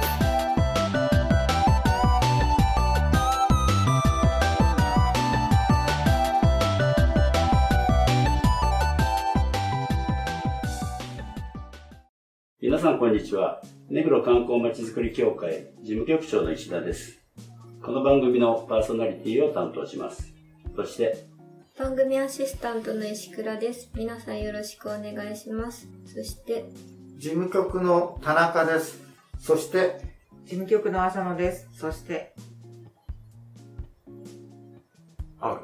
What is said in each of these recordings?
す。さんこんにちは。目黒観光まちづくり協会事務局長の石田です。この番組のパーソナリティを担当します。そして、番組アシスタントの石倉です皆さんよろしくお願いしますそして事務局の田中です。そして、事務局の浅野です。そして、あ、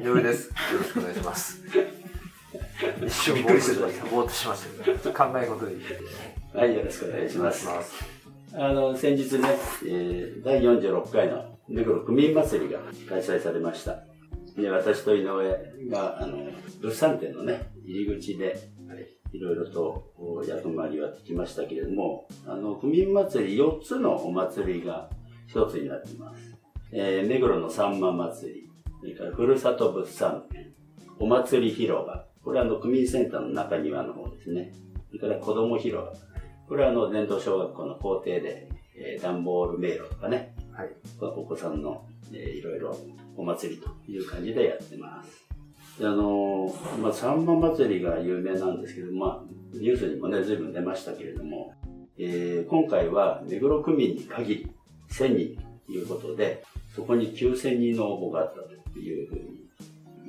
井上です。よろしくお願いします。一瞬ボイスがサポートしました考え事ではい、よろしくお願いします。あの、先日ね、えー第46回の目黒区民祭りが開催されました。で私と井上が、あの、物産展のね、入り口で、いろいろとお役回りはできましたけれども、あの、区民祭り4つのお祭りが1つになっています。えー目黒のさんま祭り、それからふるさと物産展、お祭り広場、これはあの区民センターの中庭の方ですね。それから子供広場、これはあの伝統小学校の校庭で、えー段ボール迷路とかね、はい。お子さんの、えーいろいろお祭りという感じでやってます。であのーまあ、さんま祭りが有名なんですけど、まあ、ニュースにもね、随分出ましたけれども、えー今回は目黒区民に限り1000人ということで、そこに9000人の応募があったというふうに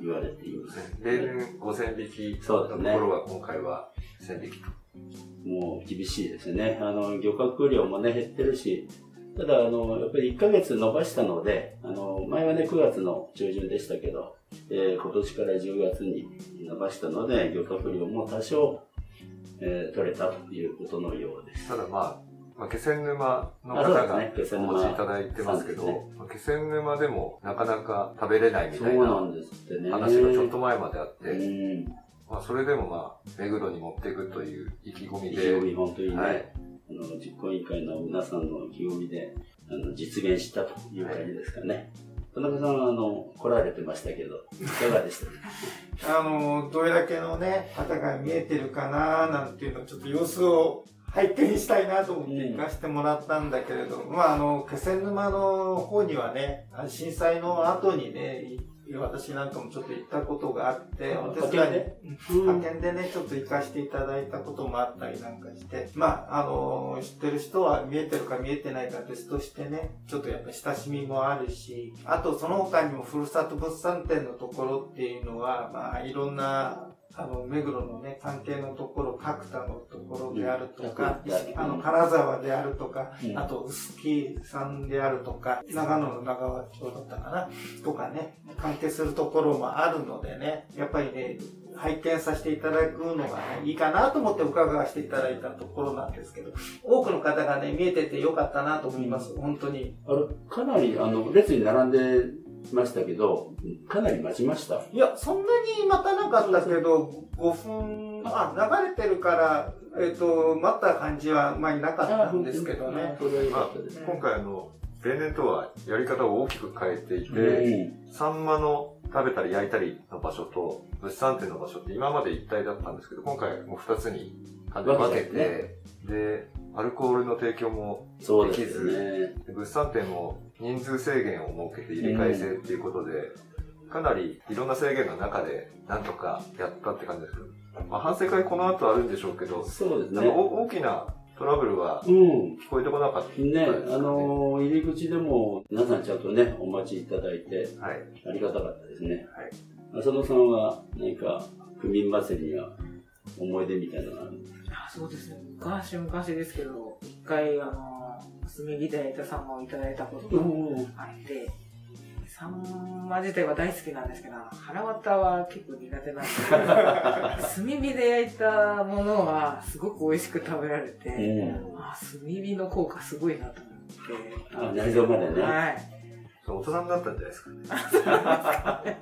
言われています。例年5000匹のところが今回は1000匹と。もう厳しいですね。あの、漁獲量もね、減ってるし、ただ、あの、やっぱり1ヶ月伸ばしたので、あの、前はね、9月の中旬でしたけど、えー今年から10月に伸ばしたので、漁獲量も多少、えー取れたということのようです。ただまあ、まあ、気仙沼のあ方がお沼持ちいただいてますけど、そうですまあ気仙沼でもなかなか食べれないみそたいうななんですってね。話がちょっと前まであって、うん。まあ、それでもまあ、目黒に持っていくという意気込みで、意気込み、本当にね、はい。あの、実行委員会の皆さんの意気込みで、あの、実現したという感じですかね。田中さんは、あの、来られてましたけど、いかがでした？か あの、どれだけのね、方が見えてるかななんていうのをちょっと様子を拝見したいなと思って行かせてもらったんだけれど、まああの、気仙沼の方にはね、あの震災の後にね、い私なんかもちょっと行ったことがあって、あお手伝いで、うん。派遣でね、ちょっと行かせていただいたこともあったりなんかして、まあ、あの、知ってる人は見えてるか見えてないか別としてね、ちょっとやっぱ親しみもあるし、あとその他にもふるさと物産展のところっていうのは、まあ、いろんな、あの、目黒のね、関係のところ、角田のところであるとか、うんあの、金沢であるとか、うん。あと、臼木さんであるとか、長野の長川町だったかな、とかね、関係するところもあるのでね、やっぱりね、拝見させていただくのがね、いいかなと思って伺わせていただいたところなんですけど、多くの方がね、見えててよかったなと思います、本当に。あれ、かなり、あの、列に並んでましたけど、かなり待ちました。いや、そんなに待たなかったけど、5分、あ、流れてるから、えっ、と、待った感じは、まあ、いなかったんですけどね。それは良かったです。今回あの、例年とはやり方を大きく変えていて、うんサンマの食べたり焼いたりの場所と物産展の場所って今まで一体だったんですけど、今回もう二つに分けて、分けてで、アルコールの提供もそうですね。で物産展も人数制限を設けて入れ替え制っていうことで、かなりいろんな制限の中でなんとかやったって感じですけど、まあ、反省会この後あるんでしょうけど、そうですね。大きなトラブルはうん。聞こえてこなかったね、ですかあのー入り口でも皆さんちゃんとね、お待ちいただいて、はい。ありがたかったですね。はい。浅野さんは何か、区民祭りには思い出みたいなのがあるあそうですね。昔々ですけど、一回、あの、炭火で焼いたサンマをいただいたことがあって、サンマ自体は大好きなんですけど、腹渡は結構苦手なんですけど、炭火で焼いたものはすごく美味しく食べられて、うんあ炭火の効果すごいなと思って。あ内臓までねはい。大人になったんじゃないですかね。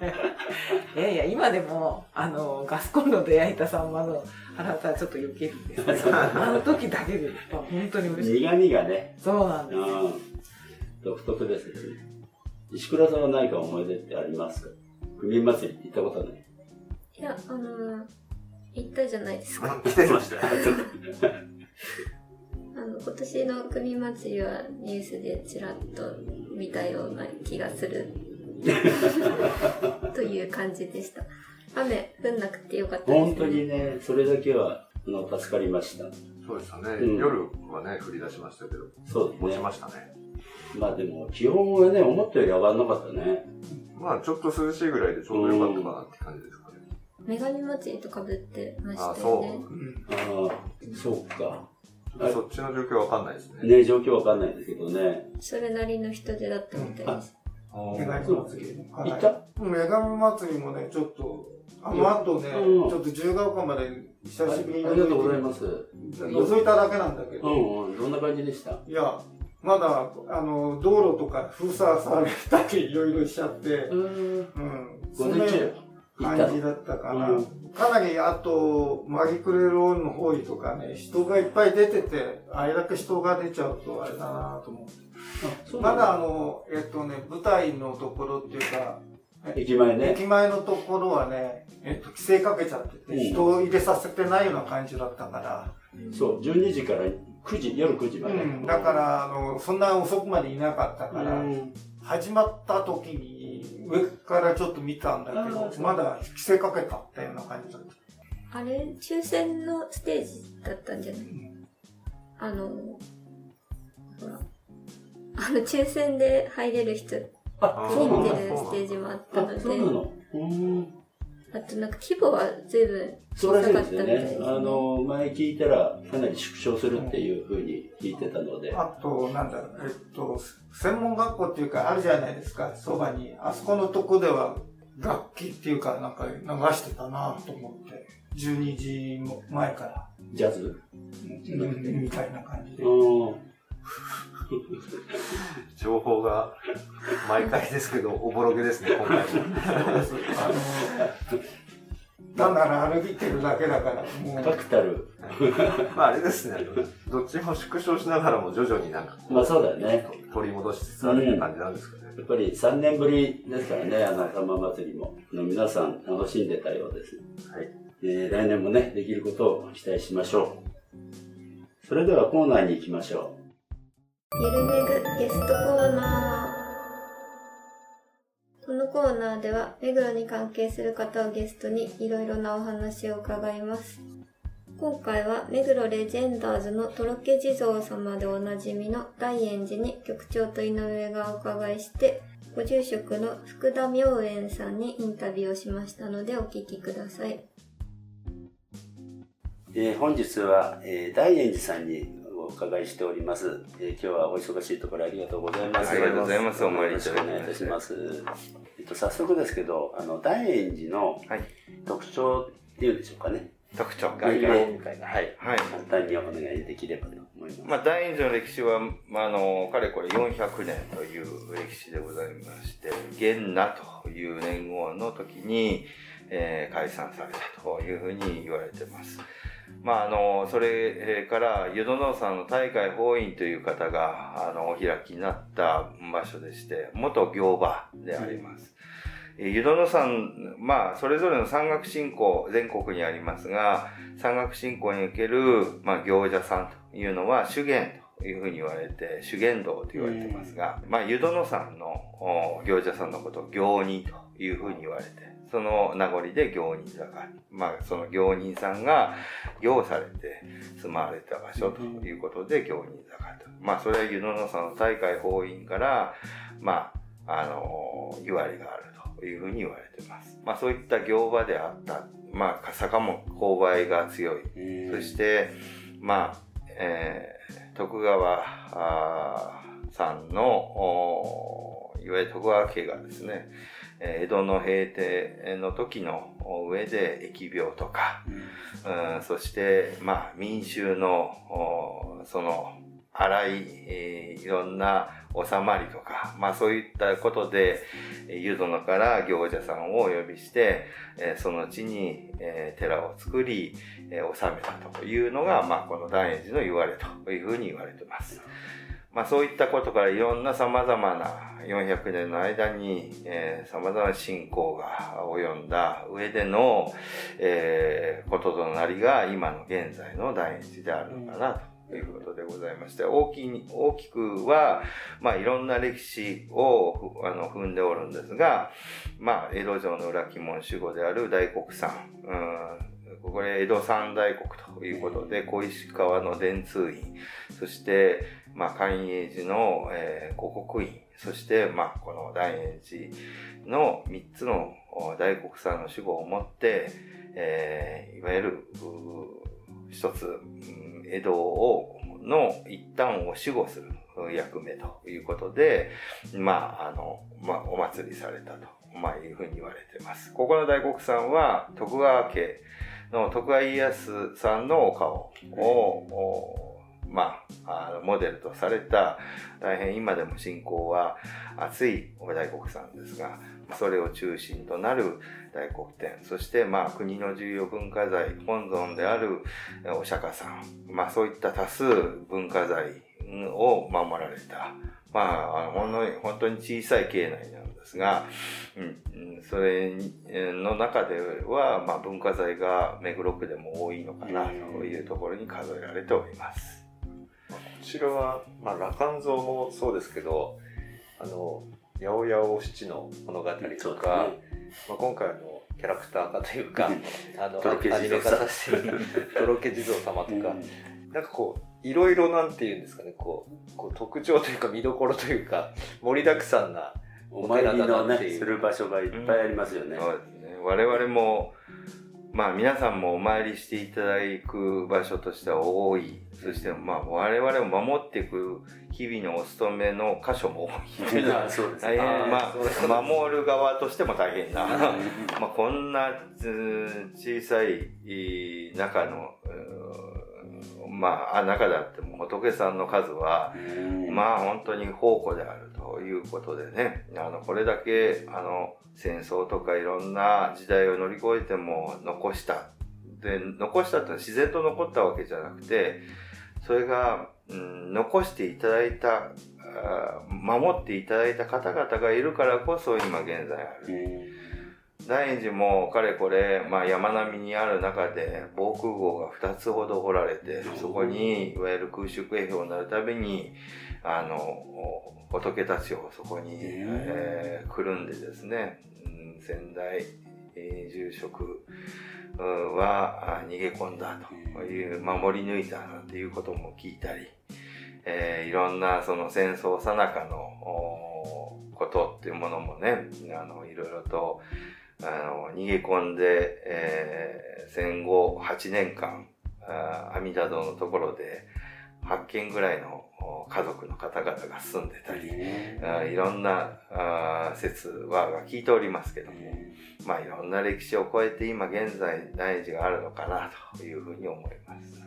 いいやいや、今でも、あの、ガスコンロで焼いたサンマの腹渡はちょっと避けるんですけど、あの時だけで、本当に美味しい。苦味がね、そうなんです。うん、独特ですよね。石倉さんは何か思い出ってありますか？区民祭り行ったことないいや、あのー、行ったじゃないですか。来てましたよ。あの、今年の区民祭りはニュースでちらっと見たような気がする。という感じでした。雨降んなくてよかったです、ね。本当にね、それだけはあの助かりました。そうですよね、うん夜はね、降り出しましたけど、そうですね。落ちましたね。まあでも、気温はね、思ったより上がんなかったね。まあ、ちょっと涼しいぐらいでちょうどよかったかなって感じですかね。女神祭りとかぶってましたあそうよね。うんああ、そうか。そっちの状況わかんないですね。ね、状況わかんないんですけどね。それなりの人手だったみたいです。女神祭りね。行った？女神祭りもね、ちょっと、あの後ね、うんちょっと自由が丘まで久しぶりにありがとうございます。覗いただけなんだけうど、んうん、どんな感じでした？いや、まだ、あの、道路とか封鎖されたりいろいろしちゃって、うん。うん。感じだったかな。うんかなり、あと、マギクレローンの方位とかね、人がいっぱい出てて、あれだけ人が出ちゃうとあれだなと思って。まだあのの、えっとね、舞台のところっていうか、駅前ね。駅前のところはね、えっと、規制かけちゃってて、うん人を入れさせてないような感じだったから、そう、12時から9時、夜9時まで。うん、だから、あの、そんな遅くまでいなかったうから、ん、始まった時に上からちょっと見たんだけど、まだ規制かけたったような感じだった。あれ、抽選のステージだったんじゃない？あの、ほら、あの、抽選で入れる人、あ、つそうないんだ。てるステージもあったのあ、そうなで、の。うん。あとなんか規模は随分小さかったみたいです。ねあの、前聞いたら、かなり縮小するっていうふうに聞いてたので。あと、なんだろう、えっと、専門学校っていうかあるじゃないですか、そばに。あそこのとこでは楽器っていうかなんか流してたなと思って。12時前から。ジャズ？うんみたいな感じで。うん。情報が毎回ですけど、おぼろげですね、今回も。そうです。あの、単なら歩いてるだけだから、もう。確たる。まああれですね、どっちも縮小しながらも徐々になんかまあそうだよね。取り戻しつつあるって感じなんですかね。やっぱり3年ぶりですからね、あの仲間祭りも。皆さん楽しんでたようです。はい。えー来年もね、できることを期待しましょう。それではコーナーに行きましょゆるめぐゲストコーナー。このコーナーでは、目黒に関係する方をゲストにいろいろなお話を伺います。今回は、目黒レジェンダーズのとろけ地蔵様でおなじみの大円寺に局長と井上がお伺いして、ご住職の福田明園さんにインタビューをしましたのでお聞きください。えー本日は、えー大円寺さんにお伺いしております、えー今日はお忙しいところありがとうございます。ありがとうございますお参りよろしくお願いいたします。えっと、早速ですけど、あの、大円寺のはい特徴っていうんでしょうかね。特徴。概要はい。会が、はい。はい。簡単にお願いできればと思います。まあ、大円寺の歴史は、まあ、あの、かれこれ400年という歴史でございまして、元那という年号の時に、えー解散されたというふうに言われてます。まあ、あの、それから、湯殿さんの大会法院という方が、あの、お開きになった場所でして、元行場であります。えー湯殿山、まあ、それぞれの山岳信仰、全国にありますが、山岳信仰における、まあ、行者さんというのは、修験というふうに言われて、修験道と言われてますが、まあ、湯殿山のお行者さんのことを行人というふうに言われて、その名残で行人坂。まあ、その行人さんが行されて住まわれた場所ということで行人坂と。まあ、それは湯殿山の大会法院から、まあ、あの、言われがあるというふうに言われてます。まあ、そういった行場であった。まあ、坂も勾配が強い。うんそして、まあ、えー徳川さんの、おいわゆる徳川家がですね、えー江戸の平定の時の上で疫病とか、うん、そして、まあ、民衆の、おその、洗い、えーいろんな収まりとか、まあそういったことで、えー湯殿から行者さんをお呼びして、えーその地に、えー寺を作り、えー治めたというのが、まあこの大円寺の言われというふうに言われています。まあそういったことからいろんな様々な400年の間に、えー、様々な信仰が及んだ上での、えーこととなりが今の現在の大円寺であるのかなということでございまして、大き大きくは、まあいろんな歴史をあの踏んでおるんですが、まあ江戸城の裏鬼門守護である大黒山、うん、これ江戸三大国ということで、小石川の伝通院、そして、まあ、寛永寺の、えー五国院、そして、まあ、この大円寺の三つの大黒さんの守護をもって、えーいわゆる、一つ、江戸を、の一端を守護する役目ということで、まあ、あの、まあ、お祭りされたと、まあ、いうふうに言われてます。ここの大黒さんは、徳川家の徳川家康さんのお顔を、おまあ、あのモデルとされた大変今でも信仰は熱いお大黒さんですがそれを中心となる大黒天そしてまあ国の重要文化財本尊であるえお釈迦さんまあそういった多数文化財を守られたまああのほんの本当に小さい境内なんですが、うんうん、それの中では、まあ、文化財が目黒区でも多いのかなというところに数えられております。こちらは、まあ、羅漢像もそうですけど、あの、八百屋七の物語とか、まあ、今回のキャラクター化というか、あの、とろけアニメ地蔵化させてるとろけ地蔵様とか、なんかこう、いろいろなんていうんですかね、こう、こう特徴というか見どころというか、盛りだくさんな、お参りのお寺だなってね、いう。する場所がいっぱいありますよね。そうですね。我々も、まあ皆さんもお参りしていただく場所としては多い。そしてまあ我々を守っていく日々のお勤めの箇所も多い。というのはそうです大変、まあ、守る側としても大変な。まあこんなつ小さいい中の、まあ、中であっても仏さんの数は、まあ本当に宝庫であるということでね、あの、これだけ、あの、戦争とかいろんな時代を乗り越えても残した。で、残したってのは自然と残ったわけじゃなくて、それが、うん、残していただいた、守っていただいた方々がいるからこそ今現在ある。大円寺もかれこれ、まあ、山並みにある中で防空壕が2つほど掘られてそこにいわゆる空襲警報になるたびにあの仏たちをそこに、えーくるんでですね、うん先代、えー住職うんはあ逃げ込んだという守り抜いたなんていうことも聞いたり、えーいろんなその戦争さなかのおことっていうものもねあのいろいろとあの逃げ込んで、えー戦後8年間阿弥陀堂のところで8軒ぐらいのお家族の方々が住んでたり、いろんな説は聞いておりますけども、まあいろんな歴史を超えて今現在大事があるのかなというふうに思います。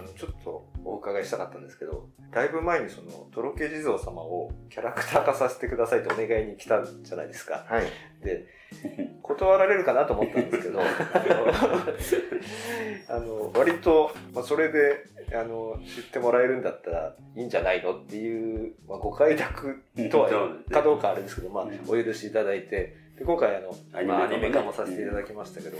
あの、ちょっとお伺いしたかったんですけど、だいぶ前にその、とろけ地蔵様をキャラクター化させてくださいとお願いに来たじゃないですか。はい。で、断られるかなと思ったんですけど、あの、割と、まあ、それで、あの、知ってもらえるんだったらいいんじゃないのっていう、まあ、ご快諾とはかどうかあれですけど、まあ、お許しいただいて、で今回あの、まあ、アアニメ化もねニメ化もさせていただきましたけど、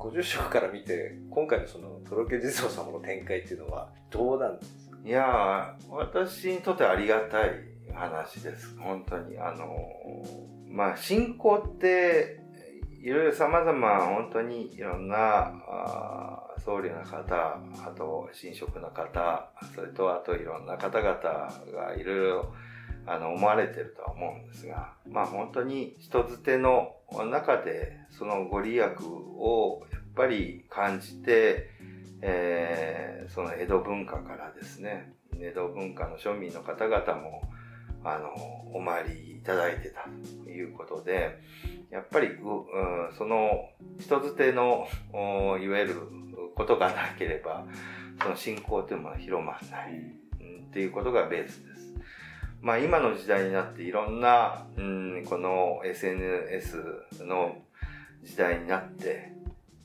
50色から見て、今回のその、とろけ地蔵様の展開っていうのは、どうなんですか？いや、私にとってありがたい話です。本当に。あの、まあ、信仰って、いろいろ様々、本当にいろんな、あー僧侶の方、あと、神職の方、それと、あといろんな方々がいろいろ、あの、思われてるとは思うんですが、まあ本当に人づての中で、そのご利益をぱり感じて、えーその江戸文化からですね、江戸文化の庶民の方々も、あの、お参りいただいてたということで、やっぱり、ううんその人づての、おいわゆることがなければ、その信仰というものは広まらない。っていうことがベースです。まあ今の時代になっていろんな、うん、この SNS の時代になって、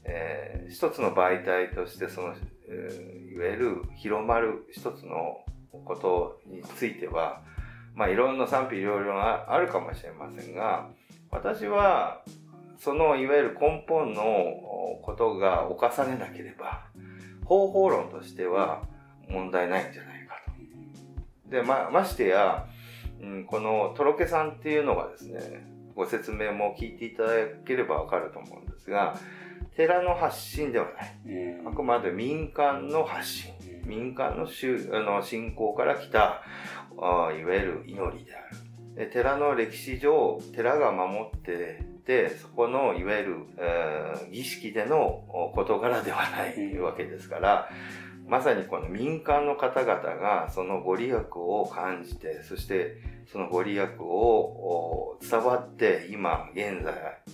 えー一つの媒体としてその、えーいわゆる広まる一つのことについては、まあいろんな賛否両論ああるかもしれませんが、私はそのいわゆる根本のことが犯されなければ、方法論としては問題ないんじゃないかと。で、ま、ましてや、うん、このとろけさんっていうのがですね、ご説明も聞いていただければわかると思うんですが、寺の発信ではない。うんあくまで民間の発信。民間の宗あの信仰から来た、あいわゆる祈りである。で寺の歴史上、寺が守ってて、そこのいわゆる、えー儀式での事柄ではないわけですから、まさにこの民間の方々がそのご利益を感じて、そしてそのご利益を伝わって今現在、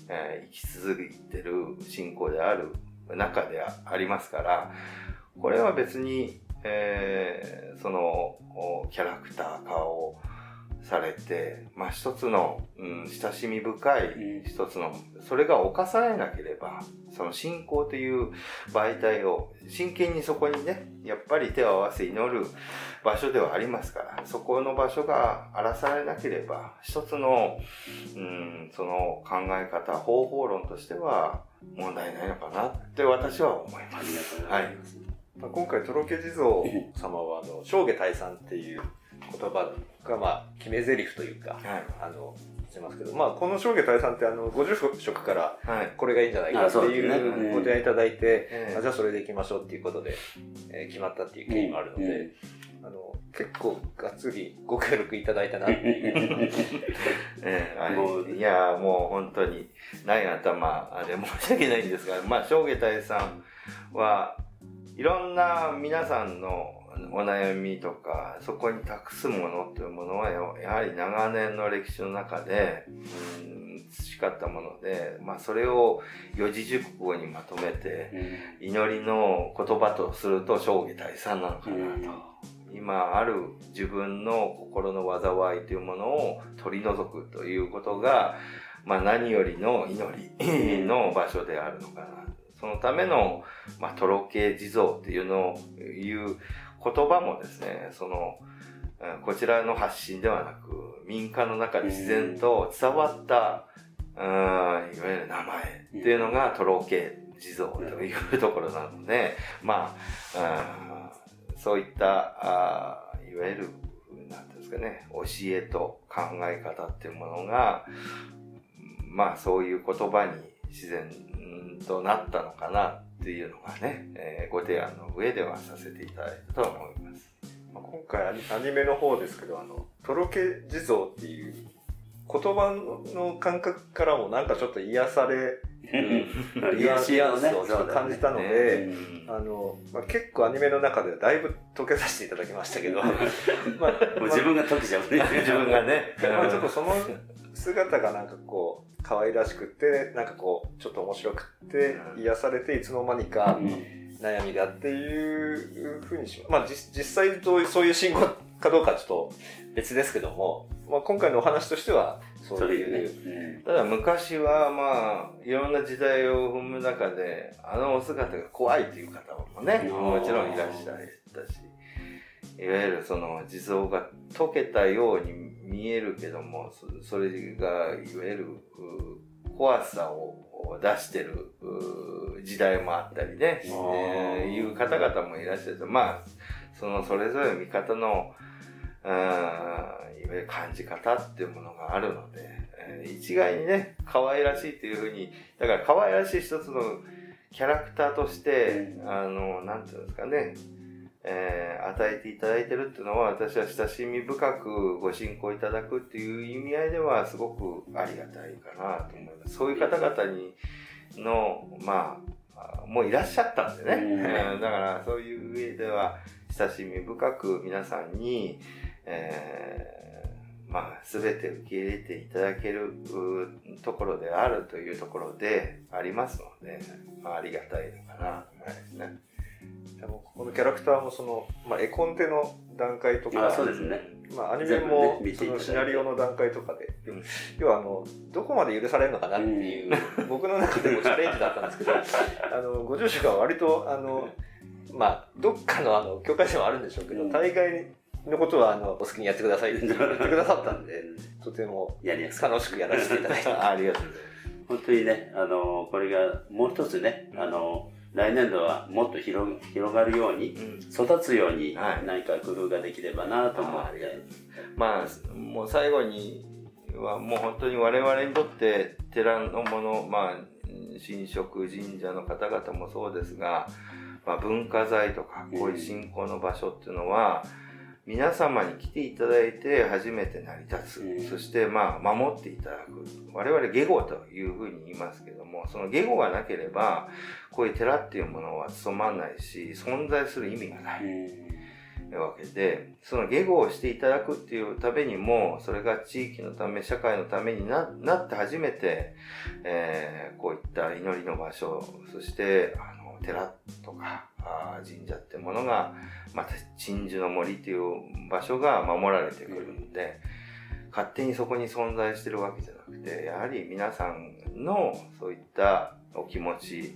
えー生き続いてる信仰である中でありますから、これは別に、えーそのキャラクター化をされて、まあ一つの、うん、親しみ深いうん一つの、それが犯されなければ、その信仰という媒体を真剣にそこにね、やっぱり手を合わせ祈る場所ではありますから、そこの場所が荒らされなければ、一つの、うん、その考え方、方法論としては問題ないのかなって私は思いまありす。がとうございます。まあ今回、とろけ地蔵様は、あの、上下退散っていう言葉が、まあ、決め台詞というか、はい。あの、してますけど、まあ、この上下退散って、あの、ご住職から、はい。これがいいんじゃないかっていうご提案いただいて、ええあじゃあそれで行きましょうっていうことで、えー決まったっていう経緯もあるので、うんあの、結構がっつりご協力いただいたなっていう。えいやもう本当にない頭で申し訳ないんですが、まあ、正下大さんはいろんな皆さんのお悩みとか、そこに託すものというものはや、やはり長年の歴史の中で、うん、培ったもので、まあ、それを四字熟語にまとめて、祈りの言葉とすると、正下大さんなのかなと。今ある自分の心の災いというものを取り除くということが、まあ何よりの祈りの場所であるのかな。そのための、まあ、とろけ地蔵っていうのを言う言葉もですね、その、うんこちらの発信ではなく、民間の中で自然と伝わった、うんいわゆる名前っていうのがとろけ地蔵というところなので、まあ、うんそういった、あーいわゆる、なんですかね、教えと考え方っていうものが、まあそういう言葉に自然となったのかなっていうのがね、えーご提案の上ではさせていただいたと思います。まあ今回アニアニメの方ですけど、あの、とろけ地蔵っていう言葉の感覚からもなんかちょっと癒されるニュアンスを感じたので、あの、まあ、結構アニメの中ではだいぶ解けさせていただきましたけど、まあ、自分が解けちゃうね。自分がね、まあちょっとその姿がなんかこう、可愛らしくて、なんかこう、ちょっと面白くて、癒されて、いつの間にか悩みがっていうふうにしまあ実実際どういうそういう信号かどうかはちょっと別ですけども、まあ今回のお話としては、そういう、でね。ただ昔はまあ、いろんな時代を踏む中で、あのお姿が怖いという方もね、うん。もちろんいらっしゃったし、いわゆるその地蔵が溶けたように見えるけども、そそれがいわゆるう怖さを出してるう時代もあったりね、えー。いう方々もいらっしゃって、まあ、そのそれぞれ見方の、うんいわゆる感じ方っていうものがあるので、えー一概にね、可愛らしいっていうふうに、だから可愛らしい一つのキャラクターとして、あの、なんていうんですかね、えー与えていただいてるっていうのは、私は親しみ深くご信仰いただくっていう意味合いでは、すごくありがたいかなと思います。そういう方々に、の、まあ、もういらっしゃったんでね。だから、そういう上では、親しみ深く皆さんに、えーまあ、すべて受け入れていただけるうところであるというところでありますので、まあ、ありがたいのかなと思いますね。このキャラクターもその、まあ、絵コンテの段階とか、そうですね。まあ、アニメも、そのシナリオの段階とかで、要はあの、どこまで許されるのかなっていう、僕の中でもチャレンジだったんですけど、あの、ご住職は割と、あの、まあ、どっかのあの、教科書はあるんでしょうけど、大概のことは、あの、お好きにやってくださいって 言ってくださったんで、とても、楽しくやらせていただいてありがとうございます。本当にね、あの、これがもう一つね、あの、来年度はもっと広広がるように、育つように何か工夫ができればなと思って、はい、まあもう最後にはもう本当に我々にとって寺のものまあ神職神社の方々もそうですが、まあ、文化財とかこういう信仰の場所っていうのは、うん皆様に来ていただいて初めて成り立つ、うん、そしてまあ守っていただく。我々下語というふうに言いますけどもその下語がなければこういう寺っていうものは務まらないし存在する意味がない、うん、わけでその下語をしていただくっていうためにもそれが地域のため社会のためにななって初めて、えー、こういった祈りの場所そしてあの寺とか神社ってものが、また鎮守の森っていう場所が守られてくるんで、勝手にそこに存在してるわけじゃなくて、やはり皆さんのそういったお気持ち、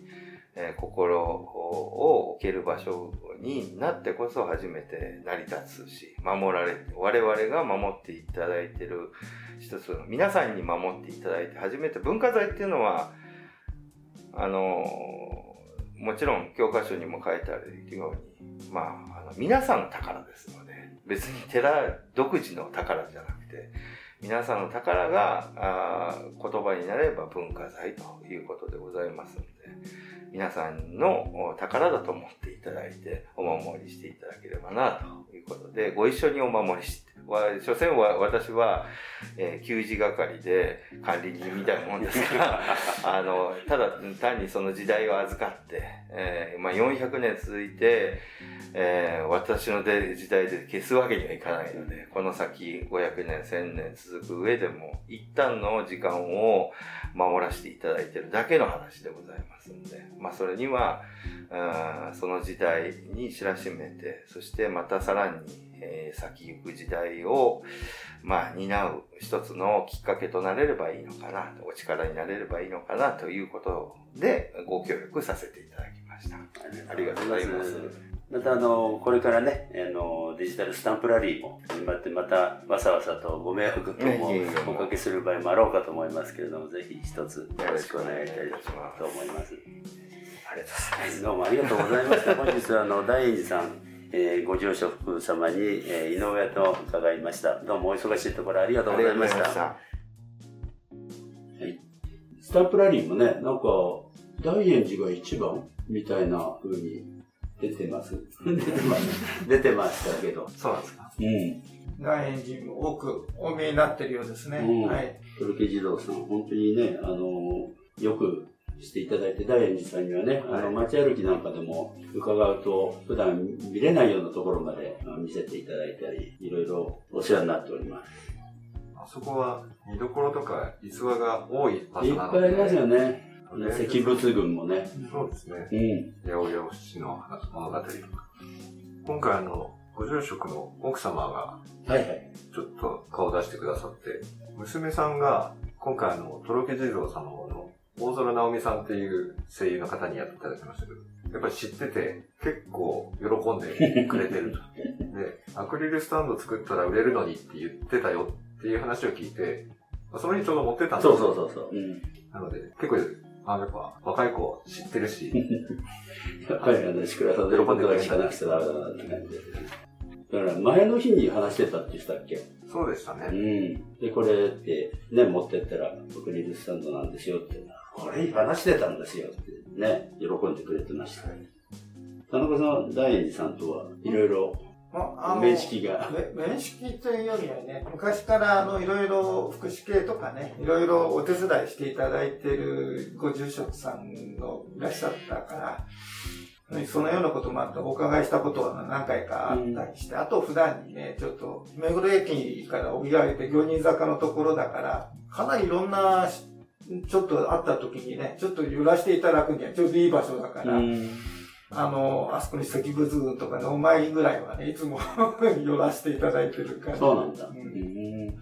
えー、心を置ける場所になってこそ初めて成り立つし、守られ、我々が守っていただいてる一つの、皆さんに守っていただいて初めて文化財っていうのは、あのもちろん教科書にも書いてあるように、まあ、あの皆さんの宝ですので、別に寺独自の宝じゃなくて、皆さんの宝があ言葉になれば文化財ということでございますので、皆さんの宝だと思っていただいて、お守りしていただければなということで、ご一緒にお守りして、所詮は私は、えー、給仕係で管理人みたいなもんですから、あの、ただ単にその時代を預かって、えー、まあ400年続いて、えー、私の時代で消すわけにはいかないので、この先500年、1000年続く上でも、一旦の時間を守らせていただいているだけの話でございますんで、まあそれには、その時代に知らしめて、そしてまたさらに、えー、先行く時代を、まあ、担う一つのきっかけとなれればいいのかな、お力になれればいいのかなということでご協力させていただきました。ありがとうございます。またあの、これからね、あの、デジタルスタンプラリーも始まって、またわさわさとご迷惑ともおかけする場合もあろうかと思いますけれども、ぜひ一つよろしくお願いしたいと思います。ありがとうございます。どうもありがとうございました。本日はあの、大円寺さん、えー、ご住職様に、えー、井上と伺いました。どうもお忙しいところありがとうございました。したはい。スタンプラリーもね、なんか、大円寺が一番みたいな風に出てます。出てます。出てましたけど。そうなんですか。うん。大円寺も多くお見えになってるようですね。うん、はい。トルケ児童さん、本当にね、あの、よくしていただいて、大円寺さんにはね、あの、街歩きなんかでも伺うと、普段見れないようなところまで見せていただいたり、いろいろお世話になっております。あそこは見どころとか逸話が多い場所なので、いっぱいありますよね。石仏群もね。そうですね。うん。八百屋七の物語とか。今回あの、ご住職の奥様が、はいはい。ちょっと顔出してくださって、娘さんが、今回あの、とろけ地蔵様の大空直美さんっていう声優の方にやっていただきましたけど、やっぱり知ってて、結構喜んでくれてると。で、アクリルスタンド作ったら売れるのにって言ってたよっていう話を聞いて、その日ちょうど持ってたんですよ。そうそうそうそう。うん、なので、結構あ、やっぱ若い子知ってるし。やっぱりあの、石倉さんで喜んで聞かなくちゃダメだなって感じで。だから前の日に話してたって言ったっけ？そうでしたね。うん。で、これってね、持ってったら、クリルスタンドなんですよって。これ話してたんですよってね、喜んでくれてました。田中さん、大円寺さんとはいろいろ面識が。面識というよりはね、昔からあの、いろいろ福祉系とかね、いろいろお手伝いしていただいているご住職さんのいらっしゃったから、そのようなこともあってお伺いしたことは何回かあったりして、うん、あと普段にね、ちょっと、目黒駅から追い上げて、行人坂のところだから、かなりいろんな、ちょっと会った時にね、ちょっと揺らしていただくにはちょうどいい場所だから、うんあの、あそこに石仏群とかの前ぐらいはね、いつも 寄らせていただいてるから。そうなんだ。ううんん。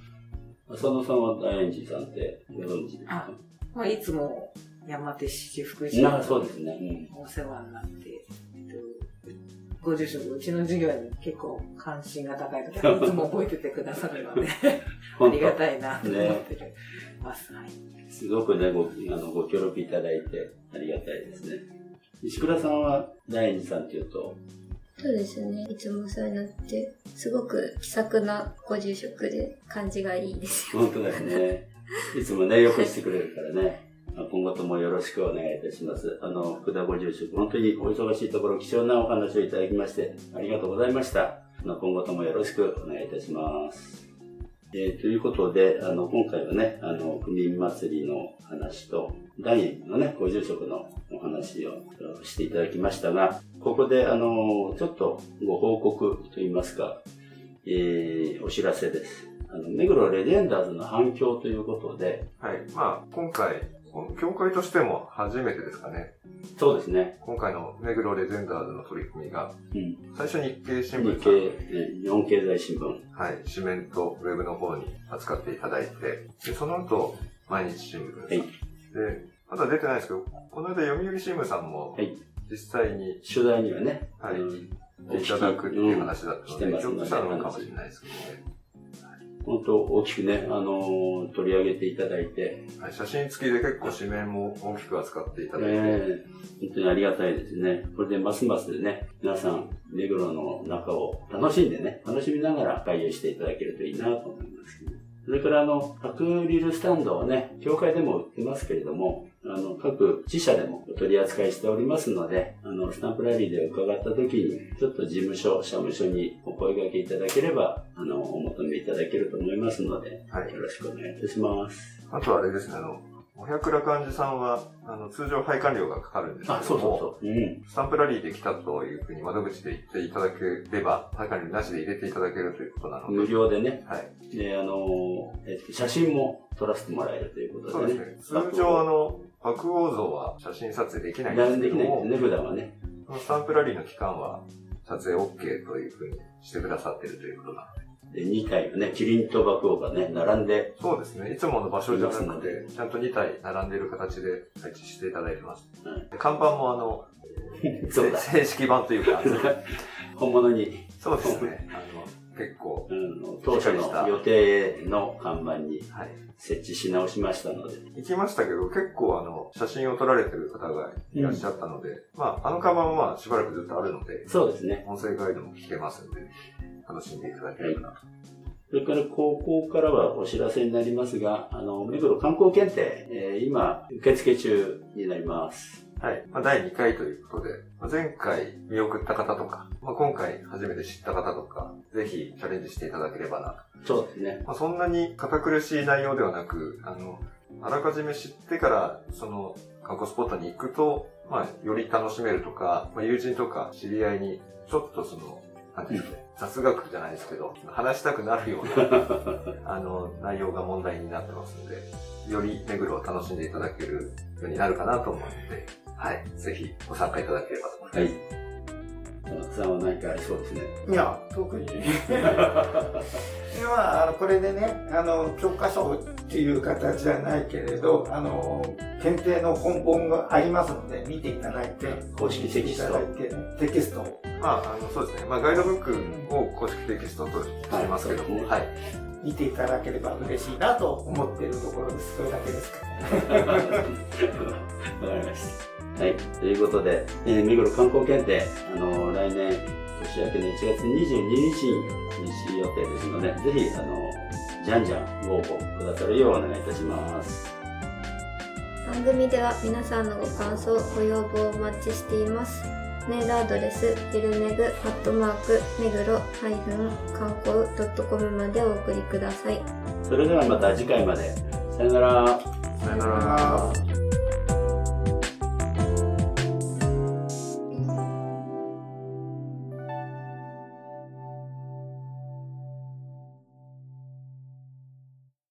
浅野さんは大円寺さんってご存知ですか？まあ、いつも山手七福寺そうですね。うん。お世話になって、えっと、ご住職、うちの授業に結構関心が高いとか、いつも覚えててくださるので、あ本りがたいなと思ねってます。はい。すごくね、ごあのご協力いただいてありがたいですね。石倉さんは大円寺さんっていうと、そうですね。いつもお世話になって、すごく気さくなご住職で感じがいいですよ。本当だよね。いつもね、よくしてくれるからね。まあ今後ともよろしくお願いいたします。あの、福田ご住職、本当にお忙しいところ貴重なお話をいただきまして、ありがとうございました。今後ともよろしくお願いいたします。えーということで、あの、今回はね、あの、区民祭りの話と、大円のね、ご住職のお話をしていただきましたが、ここで、あの、ちょっとご報告といいますか、えーお知らせです。あの、目黒レジェンダーズの反響ということで、はい。まあ、今回、協会としても初めてですかね。そうですね。今回の目黒レジェンダーズの取り組みが、うん。最初日経新日聞さん経、え日本経済新聞。はい、紙面とウェブの方に扱っていただいて、でその後、毎日新聞。はいで、まだ出てないですけど、この間読売新聞さんもはい。実際に取材にはね、はいうんいただくっていう話だったのでひょっとしたらのかもしれないですけどね。本当大きくね、あのー取り上げていただいて、はい、写真付きで結構紙面も大きく扱っていただいて、えー本当にありがたいですね。これでますますね、皆さん、目黒の中を楽しんでね、楽しみながら開業していただけるといいなと思いますけど。それからあの、アクリルスタンドはね、教会でも売ってますけれども、あの、各自社でもお取り扱いしておりますので、あの、スタンプラリーで伺った時に、ちょっと事務所、社務所にお声掛けいただければ、あの、お求めいただけると思いますので、はいよろしくお願いいたします。あとはあれですね、あの、お百羅漢寺さんは、あの、通常配管料がかかるんですけあ、ども、そうそうそう。うん。スタンプラリーで来たというふうに窓口で言っていただければ、配管料なしで入れていただけるということなので、無料でね、はい。で、あの、えっと、写真も撮らせてもらえるということでね。そうですね。通常あの、白鸚像は写真撮影できないんですけども、ね、普段はね。このスタンプラリーの期間は撮影 OK というふうにしてくださっているということなので。で、2体のね、キリンと爆王がね、並んで、そうですね。いつもの場所じゃなくて、ちゃんと2体並んでいる形で配置していただいてます。はいで看板もあの。正式版というか、本物に、そうですね。あの、結構、うん、当初の予定の看板にはい。設置し直しましたので。行きましたけど、結構あの、写真を撮られてる方がいらっしゃったので、まあ、あの看板はまあ、しばらくずっとあるので、そうですね。音声ガイドも聞けますので、楽しんでいただければなと。それから、高校からはお知らせになりますが、あの、目黒観光検定、えー今、受付中になります。はい。まあ、第2回ということで、まあ前回見送った方とか、まあ、今回初めて知った方とか、ぜひチャレンジしていただければなと。そうですね。まあ、そんなに堅苦しい内容ではなく、あの、あらかじめ知ってから、その観光スポットに行くと、まあ、より楽しめるとか、まあ、友人とか知り合いに、ちょっとその、なんていうんですかね、雑学じゃないですけど、話したくなるような、あの、内容が問題になってますので、より目黒を楽しんでいただけるようになるかなと思うので、はい。ぜひご参加いただければと思います。はい。田中さんは何かありそうですね。いや、特に。今、あの、これでね、あの、教科書っていう形じゃないけれど、あの、検定の根本がありますので、見ていただいて、公式テキストテキストをまあ、あの、そうですね。まあ、ガイドブックを公式テキストとしてますけども、はいはい。見ていただければ嬉しいなと思っているところです。それだけですかね。わかりました。はい。ということで、えー、目黒観光検定、あの来年、年明けの1月22日に実施予定ですので、ぜひ、あのじゃんじゃんご応募くださるようお願いいたします。番組では皆さんのご感想、ご要望をお待ちしています。メールアドレス、ビルメグ、アットマーク、目黒、ハイフン、観光 .com までお送りください。それではまた次回まで。さよなら。さよなら。